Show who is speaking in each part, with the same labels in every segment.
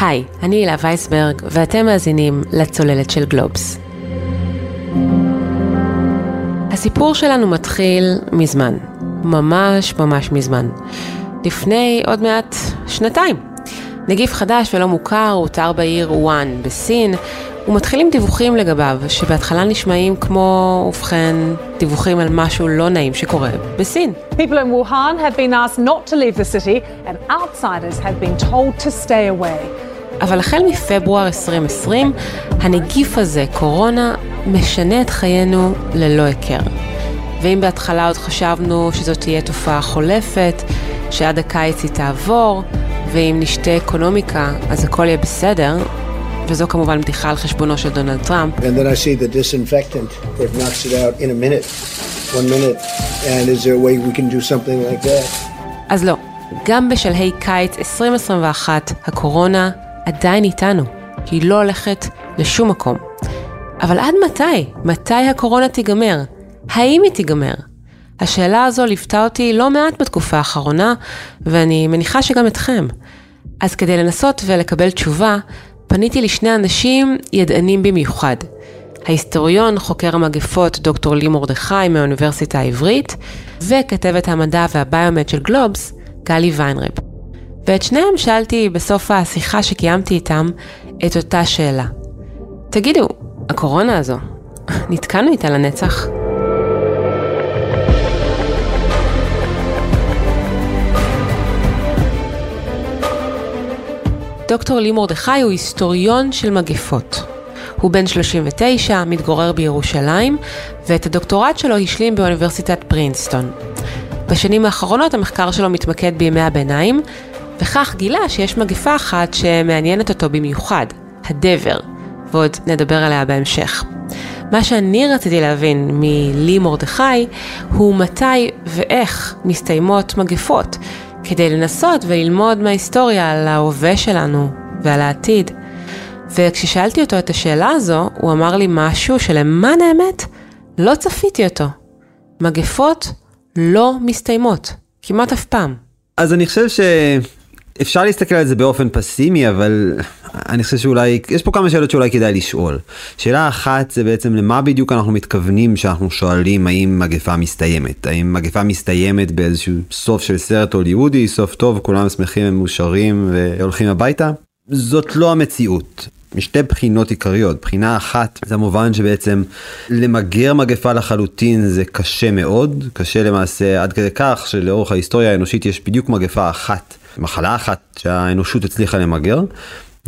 Speaker 1: היי, אני הילה וייסברג, ואתם מאזינים לצוללת של גלובס. הסיפור שלנו מתחיל מזמן, ממש ממש מזמן. לפני עוד מעט שנתיים. נגיף חדש ולא מוכר הותר בעיר וואן בסין, ומתחילים דיווחים לגביו, שבהתחלה נשמעים כמו, ובכן, דיווחים על משהו לא נעים שקורה בסין.
Speaker 2: People in Wuhan have been asked not to leave the city, and outsiders have been told to stay away.
Speaker 1: אבל החל מפברואר 2020, הנגיף הזה, קורונה, משנה את חיינו ללא היכר. ואם בהתחלה עוד חשבנו שזאת תהיה תופעה חולפת, שעד הקיץ היא תעבור, ואם נשתה אקונומיקה אז הכל יהיה בסדר, וזו כמובן בדיחה על חשבונו של דונלד טראמפ.
Speaker 3: Like?
Speaker 1: אז לא, גם בשלהי קיץ 2021, הקורונה עדיין איתנו, היא לא הולכת לשום מקום. אבל עד מתי? מתי הקורונה תיגמר? האם היא תיגמר? השאלה הזו ליוותה אותי לא מעט בתקופה האחרונה, ואני מניחה שגם אתכם. אז כדי לנסות ולקבל תשובה, פניתי לשני אנשים ידענים במיוחד. ההיסטוריון, חוקר המגפות דוקטור לי מרדכי מהאוניברסיטה העברית, וכתבת המדע והביומד של גלובס, גלי ויינרב. ואת שניהם שאלתי בסוף השיחה שקיימתי איתם את אותה שאלה. תגידו, הקורונה הזו, נתקענו איתה לנצח? דוקטור לי מרדכי הוא היסטוריון של מגפות. הוא בן 39, מתגורר בירושלים, ואת הדוקטורט שלו השלים באוניברסיטת פרינסטון. בשנים האחרונות המחקר שלו מתמקד בימי הביניים, וכך גילה שיש מגפה אחת שמעניינת אותו במיוחד, הדבר, ועוד נדבר עליה בהמשך. מה שאני רציתי להבין מלי מרדכי הוא מתי ואיך מסתיימות מגפות, כדי לנסות וללמוד מההיסטוריה על ההווה שלנו ועל העתיד. וכששאלתי אותו את השאלה הזו, הוא אמר לי משהו שלמען האמת לא צפיתי אותו. מגפות לא מסתיימות, כמעט אף פעם.
Speaker 4: אז אני חושב שאפשר להסתכל על זה באופן פסימי, אבל אני חושב שאולי, יש פה כמה שאלות שאולי כדאי לשאול. שאלה אחת זה בעצם למה בדיוק אנחנו מתכוונים כשאנחנו שואלים האם מגפה מסתיימת. האם מגפה מסתיימת באיזשהו סוף של סרט הוליוודי, סוף טוב, כולם שמחים ומאושרים והולכים הביתה? זאת לא המציאות. משתי בחינות עיקריות. בחינה אחת זה המובן שבעצם למגר מגפה לחלוטין זה קשה מאוד, קשה למעשה עד כדי כך שלאורך ההיסטוריה האנושית יש בדיוק מגפה אחת, מחלה אחת שהאנושות הצליחה למגר.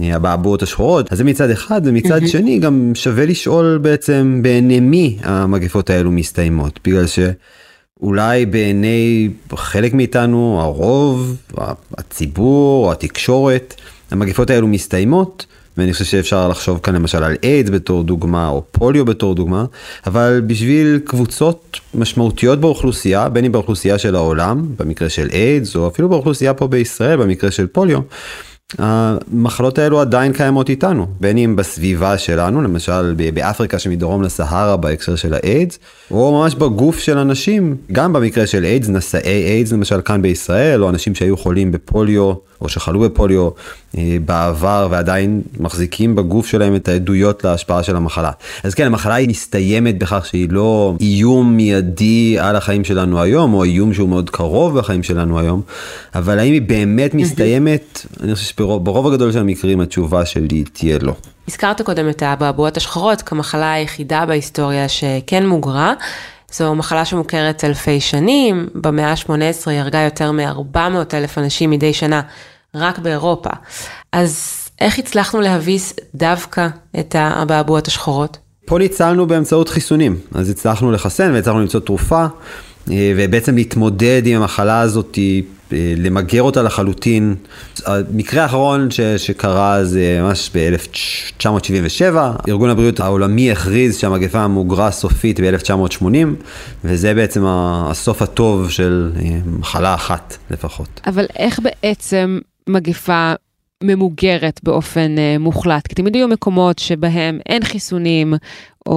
Speaker 4: הבעבועות השחורות אז זה מצד אחד ומצד שני גם שווה לשאול בעצם בעיני מי המגפות האלו מסתיימות בגלל שאולי בעיני חלק מאיתנו הרוב הציבור התקשורת המגפות האלו מסתיימות ואני חושב שאפשר לחשוב כאן למשל על איידס בתור דוגמה או פוליו בתור דוגמה, אבל בשביל קבוצות משמעותיות באוכלוסייה, בין אם באוכלוסייה של העולם, במקרה של איידס, או אפילו באוכלוסייה פה בישראל, במקרה של פוליו, המחלות האלו עדיין קיימות איתנו, בין אם בסביבה שלנו, למשל באפריקה שמדרום לסהרה בהקשר של האיידס, או ממש בגוף של אנשים, גם במקרה של איידס, נשאי איידס למשל כאן בישראל, או אנשים שהיו חולים בפוליו, או שחלו בפוליו אה, בעבר ועדיין מחזיקים בגוף שלהם את העדויות להשפעה של המחלה. אז כן, המחלה היא מסתיימת בכך שהיא לא איום מיידי על החיים שלנו היום, או איום שהוא מאוד קרוב בחיים שלנו היום, אבל האם היא באמת מסתיימת? אני חושב שברוב הגדול של המקרים התשובה שלי תהיה לא.
Speaker 1: הזכרת קודם את האבעבועות השחורות כמחלה היחידה בהיסטוריה שכן מוגרה. זו מחלה שמוכרת אלפי שנים, במאה ה-18 היא הרגה יותר מ-400 אלף אנשים מדי שנה רק באירופה. אז איך הצלחנו להביס דווקא את האבעבועות השחורות?
Speaker 4: פה ניצלנו באמצעות חיסונים, אז הצלחנו לחסן והצלחנו למצוא תרופה, אה, ובעצם להתמודד עם המחלה הזאת אה, למגר אותה לחלוטין. המקרה האחרון ש, שקרה זה ממש ב-1977, ארגון הבריאות העולמי הכריז שהמגפה מוגרה סופית ב-1980, וזה בעצם הסוף הטוב של אה, מחלה אחת לפחות.
Speaker 1: אבל איך בעצם מגפה ממוגרת באופן uh, מוחלט? כי תמיד היו מקומות שבהם אין חיסונים, או,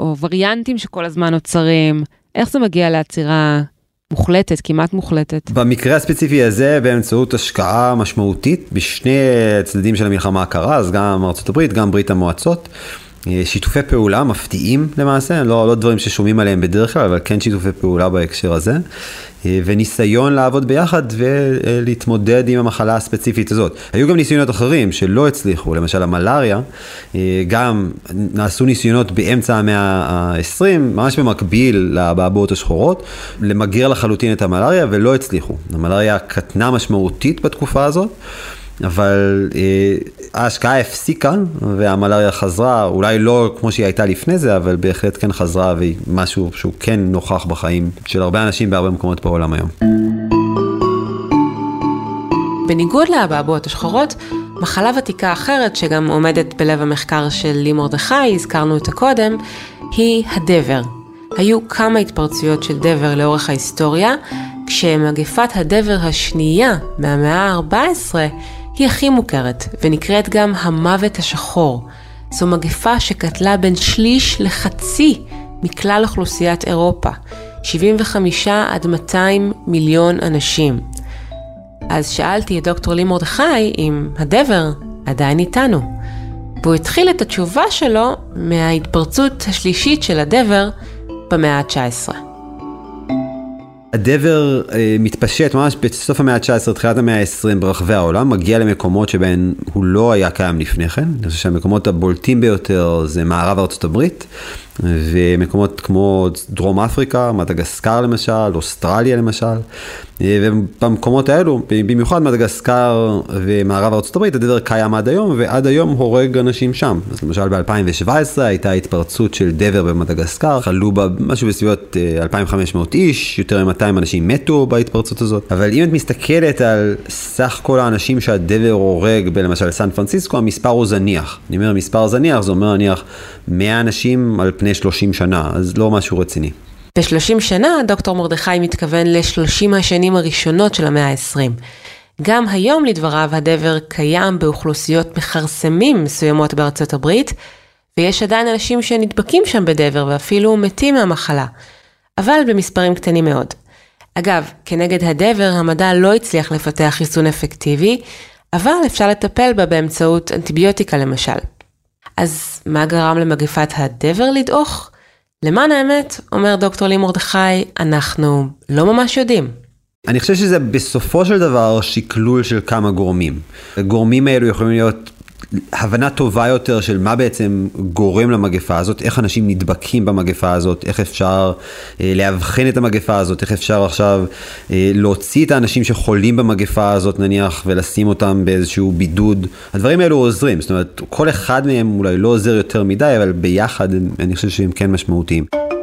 Speaker 1: או וריאנטים שכל הזמן נוצרים. איך זה מגיע לעצירה מוחלטת, כמעט מוחלטת.
Speaker 4: במקרה הספציפי הזה, באמצעות השקעה משמעותית בשני צדדים של המלחמה הקרה, אז גם ארה"ב, גם ברית המועצות. שיתופי פעולה מפתיעים למעשה, לא, לא דברים ששומעים עליהם בדרך כלל, אבל כן שיתופי פעולה בהקשר הזה, וניסיון לעבוד ביחד ולהתמודד עם המחלה הספציפית הזאת. היו גם ניסיונות אחרים שלא הצליחו, למשל המלאריה, גם נעשו ניסיונות באמצע המאה ה-20, ממש במקביל לאבעבועות השחורות, למגר לחלוטין את המלאריה ולא הצליחו. המלאריה קטנה משמעותית בתקופה הזאת. אבל אה, ההשקעה הפסיקה והמלאריה חזרה, אולי לא כמו שהיא הייתה לפני זה, אבל בהחלט כן חזרה והיא משהו שהוא כן נוכח בחיים של הרבה אנשים בהרבה מקומות בעולם היום.
Speaker 1: בניגוד לאבעבועות השחורות, מחלה ותיקה אחרת שגם עומדת בלב המחקר של לי מרדכי, הזכרנו אותה קודם, היא הדבר. היו כמה התפרצויות של דבר לאורך ההיסטוריה, כשמגפת הדבר השנייה מהמאה ה-14 היא הכי מוכרת, ונקראת גם המוות השחור. זו מגפה שקטלה בין שליש לחצי מכלל אוכלוסיית אירופה, 75 עד 200 מיליון אנשים. אז שאלתי את דוקטור לי מרדכי אם הדבר עדיין איתנו. והוא התחיל את התשובה שלו מההתפרצות השלישית של הדבר במאה ה-19.
Speaker 4: הדבר אה, מתפשט ממש בסוף המאה ה-19, תחילת המאה ה-20 ברחבי העולם, מגיע למקומות שבהן הוא לא היה קיים לפני כן. אני חושב שהמקומות הבולטים ביותר זה מערב ארצות הברית, ומקומות כמו דרום אפריקה, מדגסקר למשל, אוסטרליה למשל, ובמקומות האלו, במיוחד מדגסקר ומערב הברית, הדבר קיים עד היום, ועד היום הורג אנשים שם. אז למשל ב-2017 הייתה התפרצות של דבר במדגסקר, חלו בה משהו בסביבות 2,500 אה, איש, יותר מ-200 אנשים מתו בהתפרצות הזאת. אבל אם את מסתכלת על סך כל האנשים שהדבר הורג בלמשל סן פרנסיסקו, המספר הוא זניח. אני אומר מספר זניח, זה אומר נניח 100 אנשים על פני 30 שנה, אז לא משהו רציני.
Speaker 1: ב-30 שנה דוקטור מרדכי מתכוון ל-30 השנים הראשונות של המאה ה-20. גם היום לדבריו הדבר קיים באוכלוסיות מכרסמים מסוימות בארצות הברית, ויש עדיין אנשים שנדבקים שם בדבר ואפילו מתים מהמחלה, אבל במספרים קטנים מאוד. אגב, כנגד הדבר המדע לא הצליח לפתח חיסון אפקטיבי, אבל אפשר לטפל בה באמצעות אנטיביוטיקה למשל. אז מה גרם למגפת הדבר לדעוך? למען האמת, אומר דוקטור לי מרדכי, אנחנו לא ממש יודעים.
Speaker 4: אני חושב שזה בסופו של דבר שקלול של כמה גורמים. הגורמים האלו יכולים להיות הבנה טובה יותר של מה בעצם גורם למגפה הזאת, איך אנשים נדבקים במגפה הזאת, איך אפשר אה, לאבחן את המגפה הזאת, איך אפשר עכשיו אה, להוציא את האנשים שחולים במגפה הזאת נניח ולשים אותם באיזשהו בידוד. הדברים האלו עוזרים, זאת אומרת כל אחד מהם אולי לא עוזר יותר מדי, אבל ביחד אני חושב שהם כן משמעותיים.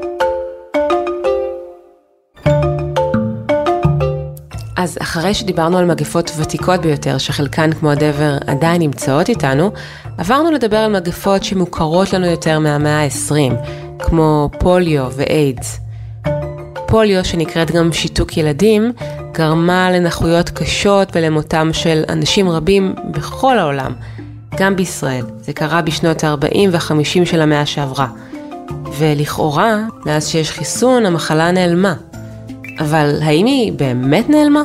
Speaker 1: אז אחרי שדיברנו על מגפות ותיקות ביותר, שחלקן כמו הדבר עדיין נמצאות איתנו, עברנו לדבר על מגפות שמוכרות לנו יותר מהמאה ה-20, כמו פוליו ואיידס. פוליו, שנקראת גם שיתוק ילדים, גרמה לנכויות קשות ולמותם של אנשים רבים בכל העולם, גם בישראל. זה קרה בשנות ה-40 וה-50 של המאה שעברה. ולכאורה, מאז שיש חיסון, המחלה נעלמה. אבל האם היא באמת נעלמה?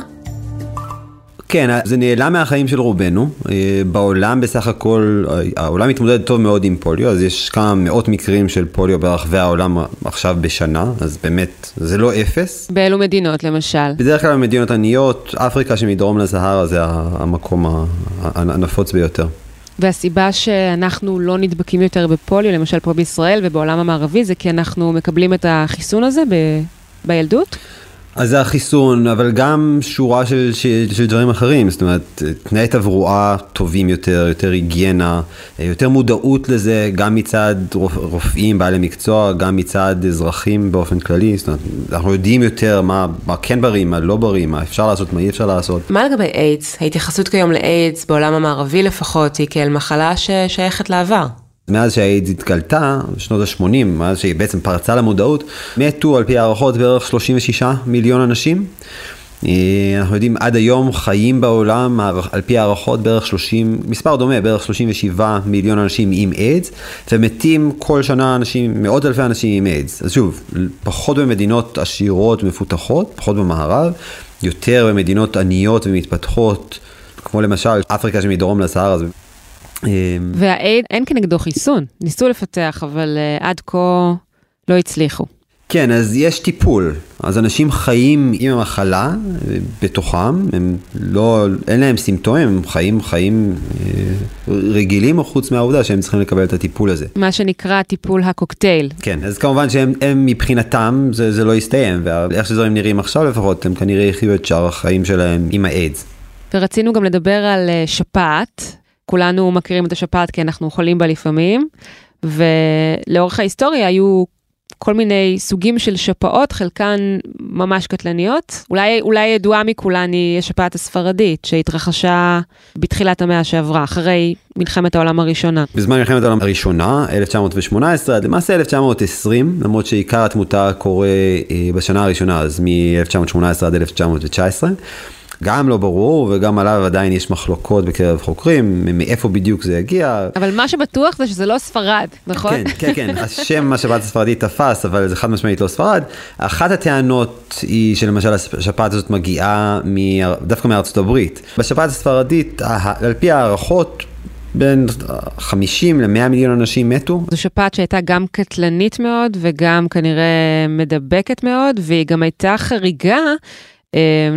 Speaker 4: כן, זה נעלם מהחיים של רובנו. אה, בעולם בסך הכל, העולם מתמודד טוב מאוד עם פוליו, אז יש כמה מאות מקרים של פוליו ברחבי העולם עכשיו בשנה, אז באמת, זה לא אפס.
Speaker 1: באילו מדינות למשל?
Speaker 4: בדרך כלל במדינות עניות, אפריקה שמדרום לזהרה זה המקום הנפוץ ביותר.
Speaker 1: והסיבה שאנחנו לא נדבקים יותר בפוליו, למשל פה בישראל ובעולם המערבי, זה כי אנחנו מקבלים את החיסון הזה ב... בילדות?
Speaker 4: אז זה החיסון, אבל גם שורה של, של, של דברים אחרים, זאת אומרת, תנאי תברואה טובים יותר, יותר היגיינה, יותר מודעות לזה, גם מצד רופאים, בעלי מקצוע, גם מצד אזרחים באופן כללי, זאת אומרת, אנחנו יודעים יותר מה, מה כן בריא, מה לא בריא, מה אפשר לעשות, מה אי אפשר לעשות.
Speaker 1: מה לגבי איידס? ההתייחסות כיום לאיידס, בעולם המערבי לפחות, היא כאל מחלה ששייכת לעבר.
Speaker 4: מאז שהאיידס התגלתה, בשנות ה-80, מאז שהיא בעצם פרצה למודעות, מתו על פי הערכות בערך 36 מיליון אנשים. אה, אנחנו יודעים עד היום חיים בעולם, על פי הערכות בערך 30, מספר דומה, בערך 37 מיליון אנשים עם איידס, ומתים כל שנה אנשים, מאות אלפי אנשים עם איידס. אז שוב, פחות במדינות עשירות ומפותחות, פחות במערב, יותר במדינות עניות ומתפתחות, כמו למשל אפריקה שמדרום לסהרה.
Speaker 1: אה, והאייד, אין כנגדו חיסון, ניסו לפתח, אבל uh, עד כה לא הצליחו.
Speaker 4: כן, אז יש טיפול. אז אנשים חיים עם המחלה בתוכם, הם לא, אין להם סימפטומים, הם חיים חיים אה, רגילים, חוץ מהעובדה שהם צריכים לקבל את הטיפול הזה.
Speaker 1: מה שנקרא טיפול הקוקטייל.
Speaker 4: כן, אז כמובן שהם מבחינתם זה, זה לא יסתיים, ואיך שדברים נראים עכשיו לפחות, הם כנראה יחיו את שאר החיים שלהם עם האיידס.
Speaker 1: ורצינו גם לדבר על אה, שפעת, כולנו מכירים את השפעת כי אנחנו חולים בה לפעמים, ולאורך ההיסטוריה היו כל מיני סוגים של שפעות, חלקן ממש קטלניות. אולי, אולי ידועה מכולן היא השפעת הספרדית, שהתרחשה בתחילת המאה שעברה, אחרי מלחמת העולם הראשונה.
Speaker 4: בזמן מלחמת העולם הראשונה, 1918 עד למעשה 1920, למרות שעיקר התמותה קורה אה, בשנה הראשונה, אז מ-1918 עד 1919. גם לא ברור, וגם עליו עדיין יש מחלוקות בקרב חוקרים, מאיפה בדיוק זה הגיע.
Speaker 1: אבל מה שבטוח זה שזה לא ספרד, נכון?
Speaker 4: כן, כן, כן, השם השפעת הספרדית תפס, אבל זה חד משמעית לא ספרד. אחת הטענות היא שלמשל השפעת הזאת מגיעה דווקא מארצות הברית. בשפעת הספרדית, על פי הערכות, בין 50 ל-100 מיליון אנשים מתו.
Speaker 1: זו שפעת שהייתה גם קטלנית מאוד וגם כנראה מדבקת מאוד, והיא גם הייתה חריגה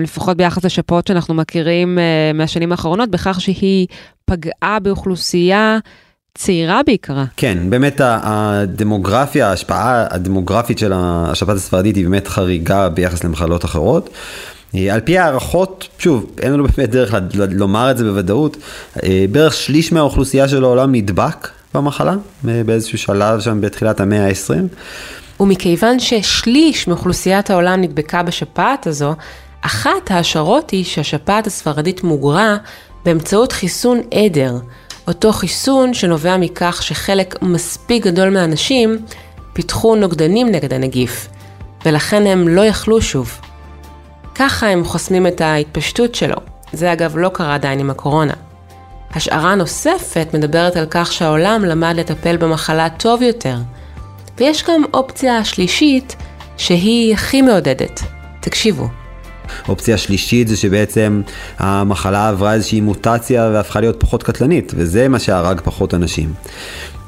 Speaker 1: לפחות ביחס לשפעות שאנחנו מכירים אה, מהשנים האחרונות, בכך שהיא פגעה באוכלוסייה צעירה בעיקרה.
Speaker 4: כן, באמת הדמוגרפיה, ההשפעה הדמוגרפית של השפעת הספרדית היא באמת חריגה ביחס למחלות אחרות. אה, על פי הערכות, שוב, אין לנו באמת דרך לומר את זה בוודאות, בערך שליש מהאוכלוסייה של העולם נדבק במחלה, באיזשהו שלב שם בתחילת המאה ה-20.
Speaker 1: ומכיוון ששליש מאוכלוסיית העולם נדבקה בשפעת הזו, אחת ההשערות היא שהשפעת הספרדית מוגרה באמצעות חיסון עדר, אותו חיסון שנובע מכך שחלק מספיק גדול מהאנשים פיתחו נוגדנים נגד הנגיף, ולכן הם לא יכלו שוב. ככה הם חוסמים את ההתפשטות שלו. זה אגב לא קרה עדיין עם הקורונה. השערה נוספת מדברת על כך שהעולם למד לטפל במחלה טוב יותר. ויש גם אופציה שלישית שהיא הכי מעודדת. תקשיבו.
Speaker 4: אופציה שלישית זה שבעצם המחלה עברה איזושהי מוטציה והפכה להיות פחות קטלנית, וזה מה שהרג פחות אנשים.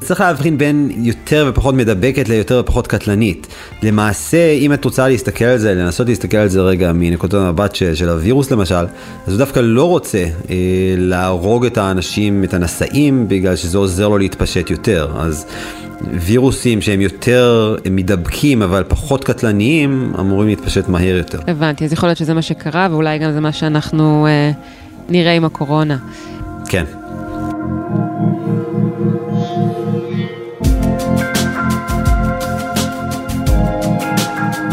Speaker 4: צריך להבחין בין יותר ופחות מדבקת ליותר ופחות קטלנית. למעשה, אם את רוצה להסתכל על זה, לנסות להסתכל על זה רגע מנקודת המבט של, של הווירוס למשל, אז הוא דווקא לא רוצה אה, להרוג את האנשים, את הנשאים, בגלל שזה עוזר לו להתפשט יותר. אז וירוסים שהם יותר מדבקים אבל פחות קטלניים, אמורים להתפשט מהר יותר.
Speaker 1: הבנתי, אז יכול להיות שזה מה שקרה, ואולי גם זה מה שאנחנו אה, נראה עם הקורונה.
Speaker 4: כן.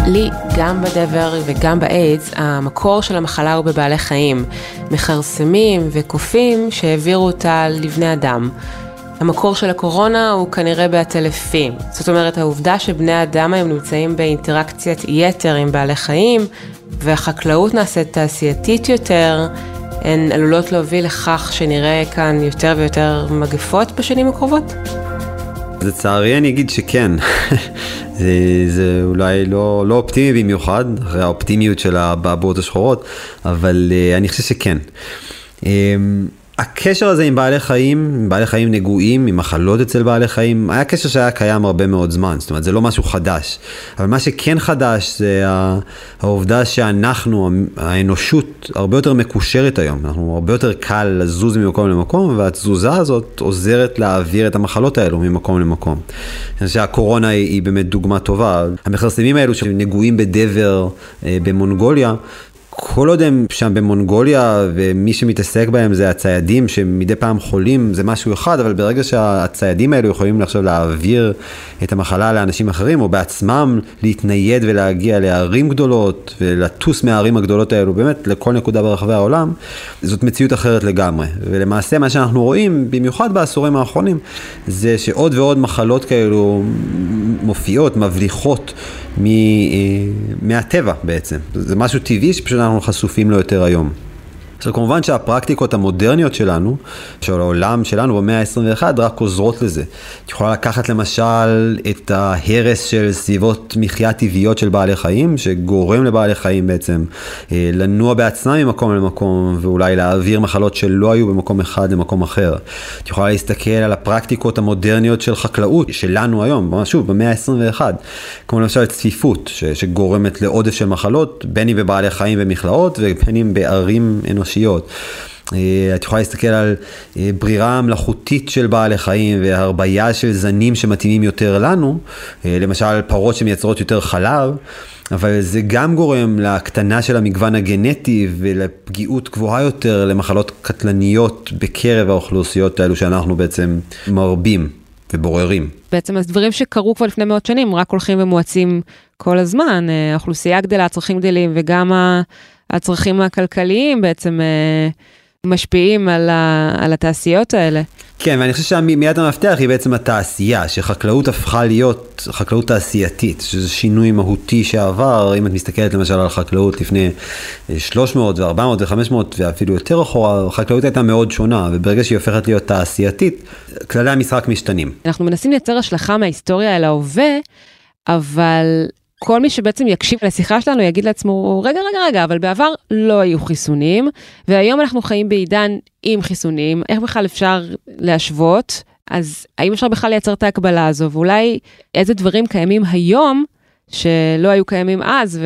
Speaker 1: לי, גם בדבר וגם באיידס, המקור של המחלה הוא בבעלי חיים, מכרסמים וקופים שהעבירו אותה לבני אדם. המקור של הקורונה הוא כנראה בעטלפים. זאת אומרת, העובדה שבני אדם היום נמצאים באינטראקציית יתר עם בעלי חיים, והחקלאות נעשית תעשייתית יותר, הן עלולות להוביל לכך שנראה כאן יותר ויותר מגפות בשנים הקרובות?
Speaker 4: לצערי אני אגיד שכן. זה, זה אולי לא, לא אופטימי במיוחד, אחרי האופטימיות של הבעבועות השחורות, אבל uh, אני חושב שכן. Um, הקשר הזה עם בעלי חיים, עם בעלי חיים נגועים, עם מחלות אצל בעלי חיים, היה קשר שהיה קיים הרבה מאוד זמן, זאת אומרת זה לא משהו חדש. אבל מה שכן חדש זה העובדה שאנחנו, האנושות, הרבה יותר מקושרת היום, אנחנו הרבה יותר קל לזוז ממקום למקום, והתזוזה הזאת עוזרת להעביר את המחלות האלו ממקום למקום. אני חושב שהקורונה היא, היא באמת דוגמה טובה. המכרסמים האלו שנגועים בדבר אה, במונגוליה, כל עוד הם שם במונגוליה ומי שמתעסק בהם זה הציידים שמדי פעם חולים זה משהו אחד אבל ברגע שהציידים האלו יכולים עכשיו להעביר את המחלה לאנשים אחרים או בעצמם להתנייד ולהגיע לערים גדולות ולטוס מהערים הגדולות האלו באמת לכל נקודה ברחבי העולם זאת מציאות אחרת לגמרי. ולמעשה מה שאנחנו רואים במיוחד בעשורים האחרונים זה שעוד ועוד מחלות כאלו מופיעות מבליחות מ, מהטבע בעצם. זה משהו טבעי שפשוט שאנחנו חשופים לו יותר היום. עכשיו כמובן שהפרקטיקות המודרניות שלנו, של העולם שלנו במאה ה-21, רק עוזרות לזה. את יכולה לקחת למשל את ההרס של סביבות מחיה טבעיות של בעלי חיים, שגורם לבעלי חיים בעצם אה, לנוע בעצמם ממקום למקום, ואולי להעביר מחלות שלא היו במקום אחד למקום אחר. את יכולה להסתכל על הפרקטיקות המודרניות של חקלאות, שלנו היום, שוב, במאה ה-21, כמו למשל צפיפות, ש- שגורמת לעודף של מחלות, בין אם בבעלי חיים ומכלאות, ובין אם בערים אנושיות. אנושיות. אה, את יכולה להסתכל על אה, ברירה מלאכותית של בעלי חיים והרבייה של זנים שמתאימים יותר לנו, אה, למשל פרות שמייצרות יותר חלב, אבל זה גם גורם להקטנה של המגוון הגנטי ולפגיעות גבוהה יותר למחלות קטלניות בקרב האוכלוסיות האלו שאנחנו בעצם מרבים ובוררים.
Speaker 1: בעצם אז דברים שקרו כבר לפני מאות שנים רק הולכים ומואצים כל הזמן, האוכלוסייה גדלה, הצרכים גדלים וגם הצרכים הכלכליים בעצם אה, משפיעים על, ה, על התעשיות האלה.
Speaker 4: כן, ואני חושב שמיד המפתח היא בעצם התעשייה, שחקלאות הפכה להיות חקלאות תעשייתית, שזה שינוי מהותי שעבר, אם את מסתכלת למשל על חקלאות לפני 300 ו-400 ו-500 ואפילו יותר אחורה, החקלאות הייתה מאוד שונה, וברגע שהיא הופכת להיות תעשייתית, כללי המשחק משתנים.
Speaker 1: אנחנו מנסים לייצר השלכה מההיסטוריה אל ההווה, אבל כל מי שבעצם יקשיב לשיחה שלנו יגיד לעצמו, רגע, רגע, רגע, אבל בעבר לא היו חיסונים, והיום אנחנו חיים בעידן עם חיסונים, איך בכלל אפשר להשוות? אז האם אפשר בכלל לייצר את ההקבלה הזו, ואולי איזה דברים קיימים היום שלא היו קיימים אז,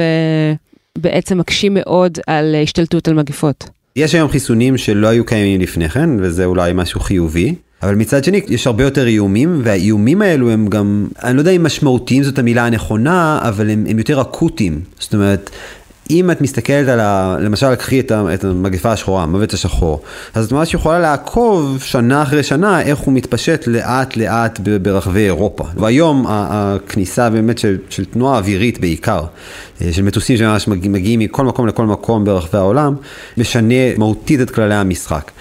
Speaker 1: ובעצם מקשים מאוד על השתלטות על מגפות?
Speaker 4: יש היום חיסונים שלא היו קיימים לפני כן, וזה אולי משהו חיובי. אבל מצד שני, יש הרבה יותר איומים, והאיומים האלו הם גם, אני לא יודע אם משמעותיים זאת המילה הנכונה, אבל הם, הם יותר אקוטיים. זאת אומרת, אם את מסתכלת על ה... למשל, קחי את, את המגפה השחורה, המוות השחור, אז את ממש יכולה לעקוב שנה אחרי שנה איך הוא מתפשט לאט לאט ברחבי אירופה. והיום הכניסה באמת של, של תנועה אווירית בעיקר, אה, של מטוסים שממש מגיעים מכל מקום לכל מקום ברחבי העולם, משנה מהותית את כללי המשחק.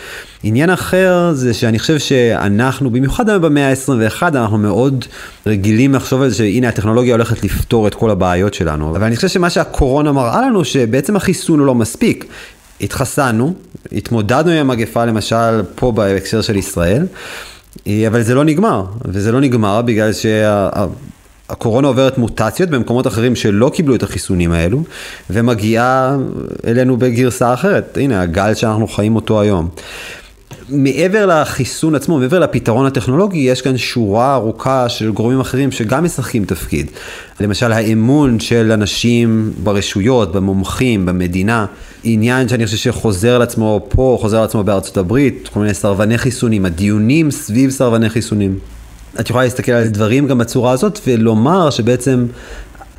Speaker 4: עניין אחר זה שאני חושב שאנחנו, במיוחד היום במאה ה-21, אנחנו מאוד רגילים לחשוב על זה שהנה הטכנולוגיה הולכת לפתור את כל הבעיות שלנו. אבל אני חושב שמה שהקורונה מראה לנו, שבעצם החיסון הוא לא מספיק. התחסנו, התמודדנו עם המגפה למשל פה בהקשר של ישראל, אבל זה לא נגמר, וזה לא נגמר בגלל שה... הקורונה עוברת מוטציות במקומות אחרים שלא קיבלו את החיסונים האלו, ומגיעה אלינו בגרסה אחרת. הנה, הגל שאנחנו חיים אותו היום. מעבר לחיסון עצמו, מעבר לפתרון הטכנולוגי, יש כאן שורה ארוכה של גורמים אחרים שגם משחקים תפקיד. למשל, האמון של אנשים ברשויות, במומחים, במדינה, עניין שאני חושב שחוזר על עצמו פה, חוזר על עצמו בארצות הברית, כל מיני סרבני חיסונים, הדיונים סביב סרבני חיסונים. את יכולה להסתכל על דברים גם בצורה הזאת ולומר שבעצם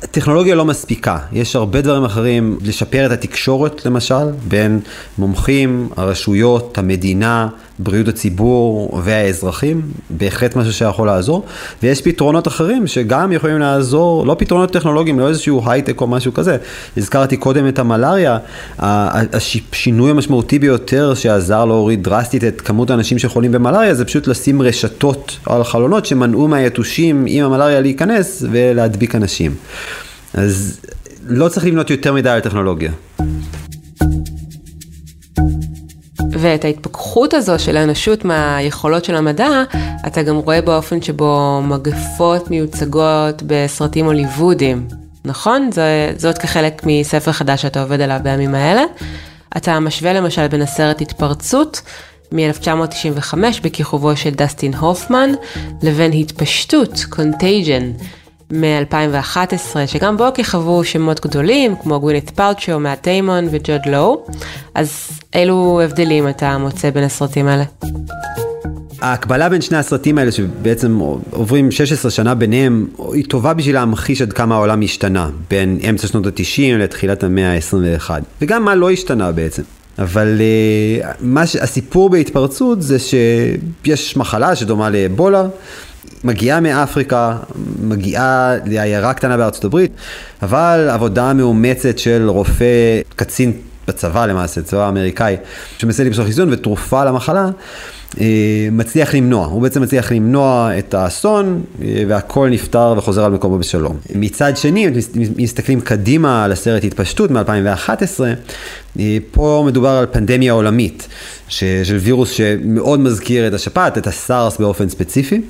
Speaker 4: טכנולוגיה לא מספיקה, יש הרבה דברים אחרים, לשפר את התקשורת למשל, בין מומחים, הרשויות, המדינה, בריאות הציבור והאזרחים, בהחלט משהו שיכול לעזור, ויש פתרונות אחרים שגם יכולים לעזור, לא פתרונות טכנולוגיים, לא איזשהו הייטק או משהו כזה. הזכרתי קודם את המלאריה, השינוי המשמעותי ביותר שעזר להוריד דרסטית את כמות האנשים שחולים במלאריה, זה פשוט לשים רשתות על חלונות שמנעו מהיתושים עם המלאריה להיכנס ולהדביק אנשים. אז לא צריך לבנות יותר מדי על טכנולוגיה.
Speaker 1: ואת ההתפכחות הזו של האנושות מהיכולות של המדע, אתה גם רואה באופן שבו מגפות מיוצגות בסרטים הוליוודיים, נכון? זה, זאת כחלק מספר חדש שאתה עובד עליו בימים האלה. אתה משווה למשל בין הסרט התפרצות מ-1995 בכיכובו של דסטין הופמן, לבין התפשטות, Contagion, מ-2011, שגם בו כיכבו שמות גדולים, כמו גווינית פלצ'ו, מאט דיימון וג'וד לואו. אז אילו הבדלים אתה מוצא בין הסרטים האלה?
Speaker 4: ההקבלה בין שני הסרטים האלה שבעצם עוברים 16 שנה ביניהם היא טובה בשביל להמחיש עד כמה העולם השתנה בין אמצע שנות ה-90 לתחילת המאה ה-21 וגם מה לא השתנה בעצם. אבל uh, מה ש... הסיפור בהתפרצות זה שיש מחלה שדומה לאבולה מגיעה מאפריקה, מגיעה לעיירה קטנה בארצות הברית, אבל עבודה מאומצת של רופא, קצין בצבא למעשה, צבא האמריקאי, שמנסה למצוא חיסון ותרופה למחלה, מצליח למנוע, הוא בעצם מצליח למנוע את האסון והכל נפתר וחוזר על מקומו בשלום. מצד שני, אם מסתכלים קדימה על הסרט התפשטות מ-2011, פה מדובר על פנדמיה עולמית של וירוס שמאוד מזכיר את השפעת, את הסארס באופן ספציפי.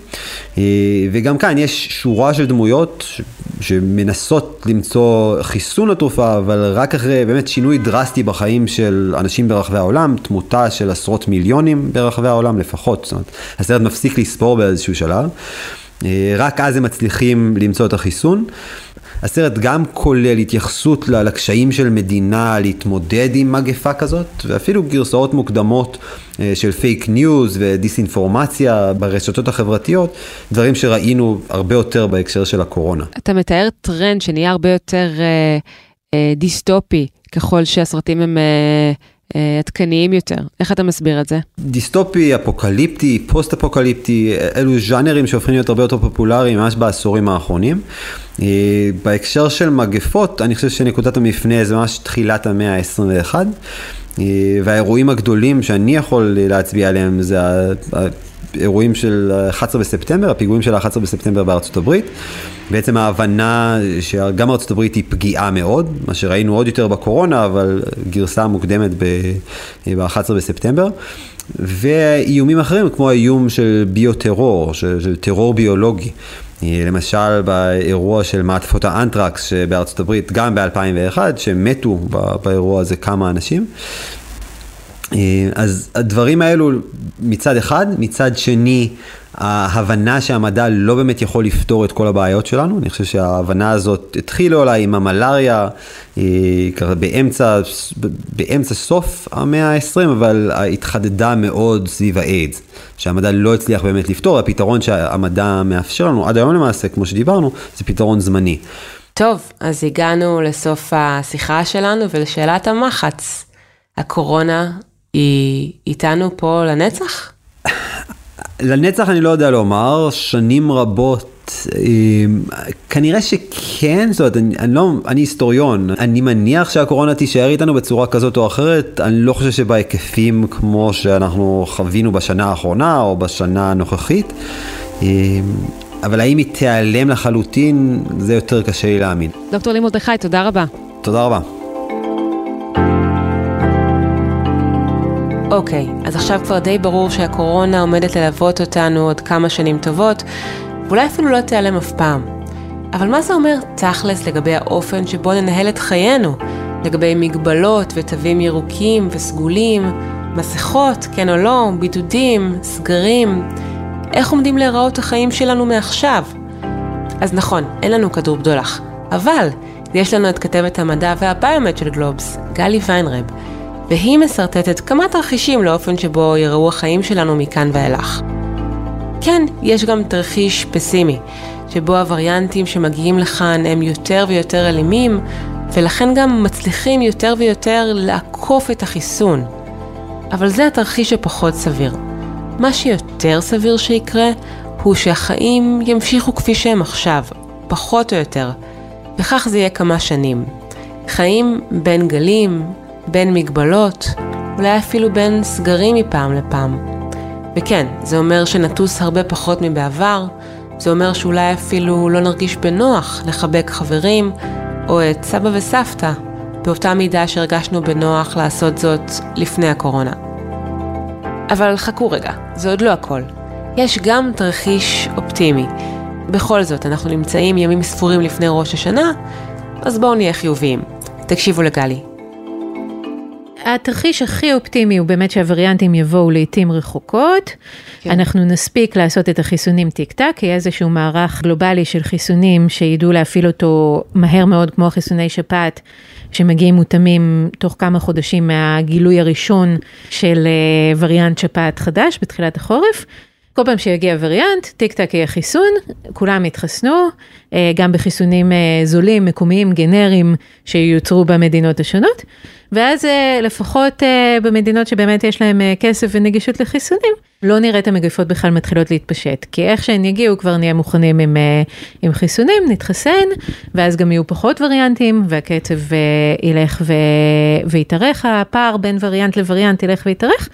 Speaker 4: וגם כאן יש שורה של דמויות שמנסות למצוא חיסון לתרופה, אבל רק אחרי באמת שינוי דרסטי בחיים של אנשים ברחבי העולם, תמותה של עשרות מיליונים ברחבי העולם לפחות, זאת אומרת, הסרט מפסיק לספור באיזשהו שלב. רק אז הם מצליחים למצוא את החיסון. הסרט גם כולל התייחסות לקשיים של מדינה להתמודד עם מגפה כזאת, ואפילו גרסאות מוקדמות אה, של fake news ודיסאינפורמציה ברשתות החברתיות, דברים שראינו הרבה יותר בהקשר של הקורונה.
Speaker 1: אתה מתאר טרנד שנהיה הרבה יותר אה, אה, דיסטופי ככל שהסרטים הם... אה... אה, עדכניים יותר. איך אתה מסביר את זה?
Speaker 4: דיסטופי, אפוקליפטי, פוסט-אפוקליפטי, אלו ז'אנרים שהופכים להיות הרבה יותר פופולריים ממש בעשורים האחרונים. אה, בהקשר של מגפות, אני חושב שנקודת המפנה זה ממש תחילת המאה ה-21. אה, והאירועים הגדולים שאני יכול להצביע עליהם זה האירועים של 11 בספטמבר, הפיגועים של 11 בספטמבר בארצות הברית. בעצם ההבנה שגם ארצות הברית היא פגיעה מאוד, מה שראינו עוד יותר בקורונה, אבל גרסה מוקדמת ב-11 בספטמבר. ואיומים אחרים, כמו האיום של ביוטרור, של, של טרור ביולוגי. למשל באירוע של מעטפות האנטרקס בארצות הברית, גם ב-2001, שמתו באירוע הזה כמה אנשים. אז הדברים האלו מצד אחד, מצד שני, ההבנה שהמדע לא באמת יכול לפתור את כל הבעיות שלנו, אני חושב שההבנה הזאת התחילה אולי עם המלאריה, אה, באמצע, באמצע סוף המאה ה-20, אבל התחדדה מאוד סביב האיידס, שהמדע לא הצליח באמת לפתור, הפתרון שהמדע מאפשר לנו, עד היום למעשה, כמו שדיברנו, זה פתרון זמני.
Speaker 1: טוב, אז הגענו לסוף השיחה שלנו ולשאלת המחץ. הקורונה היא איתנו פה לנצח?
Speaker 4: לנצח אני לא יודע לומר, שנים רבות, אה, כנראה שכן, זאת אומרת, אני, אני לא, אני היסטוריון, אני מניח שהקורונה תישאר איתנו בצורה כזאת או אחרת, אני לא חושב שבהיקפים כמו שאנחנו חווינו בשנה האחרונה או בשנה הנוכחית, אה, אבל האם היא תיעלם לחלוטין, זה יותר קשה לי להאמין.
Speaker 1: דוקטור לימוד מרדכי, תודה רבה.
Speaker 4: תודה רבה.
Speaker 1: אוקיי, אז עכשיו כבר די ברור שהקורונה עומדת ללוות אותנו עוד כמה שנים טובות, ואולי אפילו לא תיעלם אף פעם. אבל מה זה אומר תכלס לגבי האופן שבו ננהל את חיינו? לגבי מגבלות ותווים ירוקים וסגולים, מסכות, כן או לא, בידודים, סגרים, איך עומדים להיראות החיים שלנו מעכשיו? אז נכון, אין לנו כדור בדולח, אבל יש לנו את כתבת המדע והביומט של גלובס, גלי ויינרב. והיא משרטטת כמה תרחישים לאופן שבו יראו החיים שלנו מכאן ואילך. כן, יש גם תרחיש פסימי, שבו הווריאנטים שמגיעים לכאן הם יותר ויותר אלימים, ולכן גם מצליחים יותר ויותר לעקוף את החיסון. אבל זה התרחיש הפחות סביר. מה שיותר סביר שיקרה, הוא שהחיים ימשיכו כפי שהם עכשיו, פחות או יותר, וכך זה יהיה כמה שנים. חיים בין גלים, בין מגבלות, אולי אפילו בין סגרים מפעם לפעם. וכן, זה אומר שנטוס הרבה פחות מבעבר, זה אומר שאולי אפילו לא נרגיש בנוח לחבק חברים, או את סבא וסבתא, באותה מידה שהרגשנו בנוח לעשות זאת לפני הקורונה. אבל חכו רגע, זה עוד לא הכל. יש גם תרחיש אופטימי. בכל זאת, אנחנו נמצאים ימים ספורים לפני ראש השנה, אז בואו נהיה חיוביים. תקשיבו לגלי.
Speaker 5: התרחיש הכי אופטימי הוא באמת שהווריאנטים יבואו לעיתים רחוקות. כן. אנחנו נספיק לעשות את החיסונים טיק טק, יהיה איזשהו מערך גלובלי של חיסונים שידעו להפעיל אותו מהר מאוד כמו חיסוני שפעת, שמגיעים מותאמים תוך כמה חודשים מהגילוי הראשון של אה, וריאנט שפעת חדש בתחילת החורף. כל פעם שיגיע וריאנט, טיק טק יהיה חיסון, כולם יתחסנו, אה, גם בחיסונים אה, זולים, מקומיים, גנריים, שיוצרו במדינות השונות, ואז אה, לפחות במדינות שבאמת יש להם כסף ונגישות לחיסונים, לא נראה את המגפות בכלל מתחילות להתפשט, כי איך שהן יגיעו כבר נהיה מוכנים עם, עם חיסונים, נתחסן, ואז גם יהיו פחות וריאנטים, והקצב ילך. ויתארך, הפער בין וריאנט לווריאנט ילך ויתארך.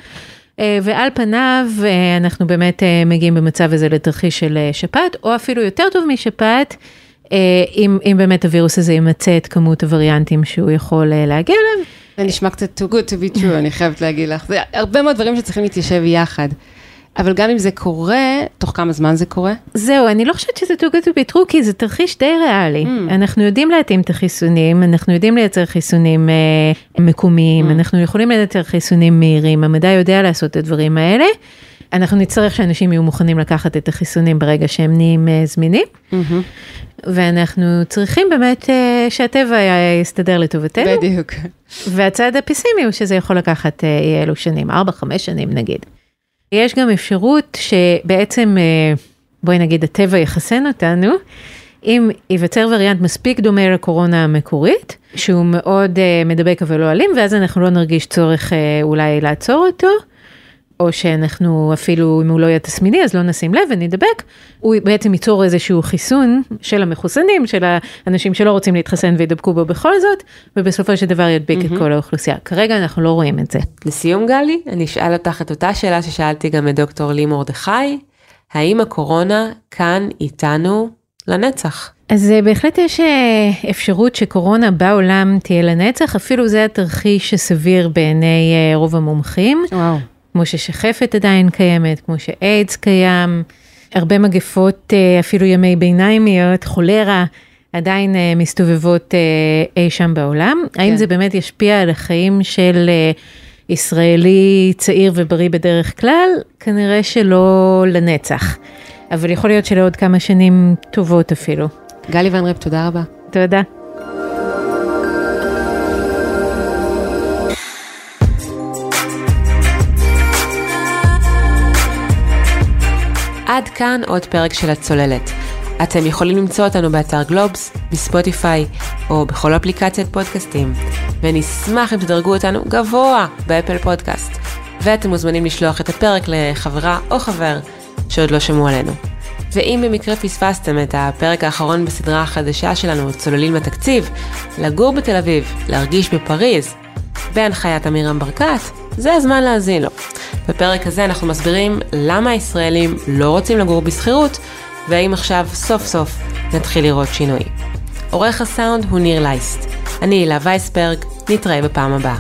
Speaker 5: אה, ועל פניו אה, אנחנו באמת אה, מגיעים במצב הזה לתרחיש של שפעת, או אפילו יותר טוב משפעת, אם, אם באמת הווירוס הזה ימצא את כמות הווריאנטים שהוא יכול להגיע אליהם.
Speaker 1: זה נשמע קצת too good to be true, אני חייבת להגיד לך. זה הרבה מאוד דברים שצריכים להתיישב יחד. אבל גם אם זה קורה, תוך כמה זמן זה קורה?
Speaker 5: זהו, אני לא חושבת שזה too good to be true, כי זה תרחיש די ריאלי. Mm. אנחנו יודעים להתאים את החיסונים, אנחנו יודעים לייצר חיסונים אה, מקומיים, mm. אנחנו יכולים לייצר חיסונים מהירים, המדע יודע לעשות את הדברים האלה. אנחנו נצטרך שאנשים יהיו מוכנים לקחת את החיסונים ברגע שהם נהיים אה, זמינים. Mm-hmm. ואנחנו צריכים באמת אה, שהטבע יסתדר לטובתנו.
Speaker 1: בדיוק.
Speaker 5: והצד הפסימי הוא שזה יכול לקחת אה, אי אלו שנים, 4-5 שנים נגיד. יש גם אפשרות שבעצם, אה, בואי נגיד, הטבע יחסן אותנו, אם ייווצר וריאנט מספיק דומה לקורונה המקורית, שהוא מאוד uh, מדבק אבל לא אלים, ואז אנחנו לא נרגיש צורך uh, אולי לעצור אותו. או שאנחנו אפילו, אם הוא לא יהיה תסמיני, אז לא נשים לב ונדבק, הוא בעצם ייצור איזשהו חיסון של המחוסנים, של האנשים שלא רוצים להתחסן וידבקו בו בכל זאת, ובסופו של דבר ידביק mm-hmm. את כל האוכלוסייה. כרגע אנחנו לא רואים את זה.
Speaker 1: לסיום גלי, אני אשאל אותך את אותה שאלה ששאלתי גם את דוקטור לי מרדכי, האם הקורונה כאן איתנו לנצח?
Speaker 5: אז אה, בהחלט יש אה, אפשרות שקורונה בעולם תהיה לנצח, אפילו זה התרחיש שסביר בעיני אה, רוב המומחים. וואו. כמו ששחפת עדיין קיימת, כמו שאיידס קיים, הרבה מגפות, אה, אפילו ימי ביניימיות, חולרה, עדיין אה, מסתובבות אה, אי שם בעולם. כן. האם זה באמת ישפיע על החיים של ישראלי צעיר ובריא בדרך כלל? כנראה שלא לנצח. אבל יכול להיות שלעוד כמה שנים טובות אפילו.
Speaker 1: גלי ון רפ, תודה רבה.
Speaker 5: תודה.
Speaker 1: עד כאן עוד פרק של הצוללת. אתם יכולים למצוא אותנו באתר גלובס, בספוטיפיי או בכל אפליקציית פודקאסטים, ונשמח אם תדרגו אותנו גבוה באפל פודקאסט. ואתם מוזמנים לשלוח את הפרק לחברה או חבר שעוד לא שמעו עלינו. ואם במקרה פספסתם את הפרק האחרון בסדרה החדשה שלנו, צוללים לתקציב, לגור בתל אביב, להרגיש בפריז, בהנחיית אמירם ברקת, זה הזמן להאזין לו. בפרק הזה אנחנו מסבירים למה הישראלים לא רוצים לגור בשכירות, והאם עכשיו סוף סוף נתחיל לראות שינוי. עורך הסאונד הוא ניר לייסט. אני הילה וייסברג, נתראה בפעם הבאה.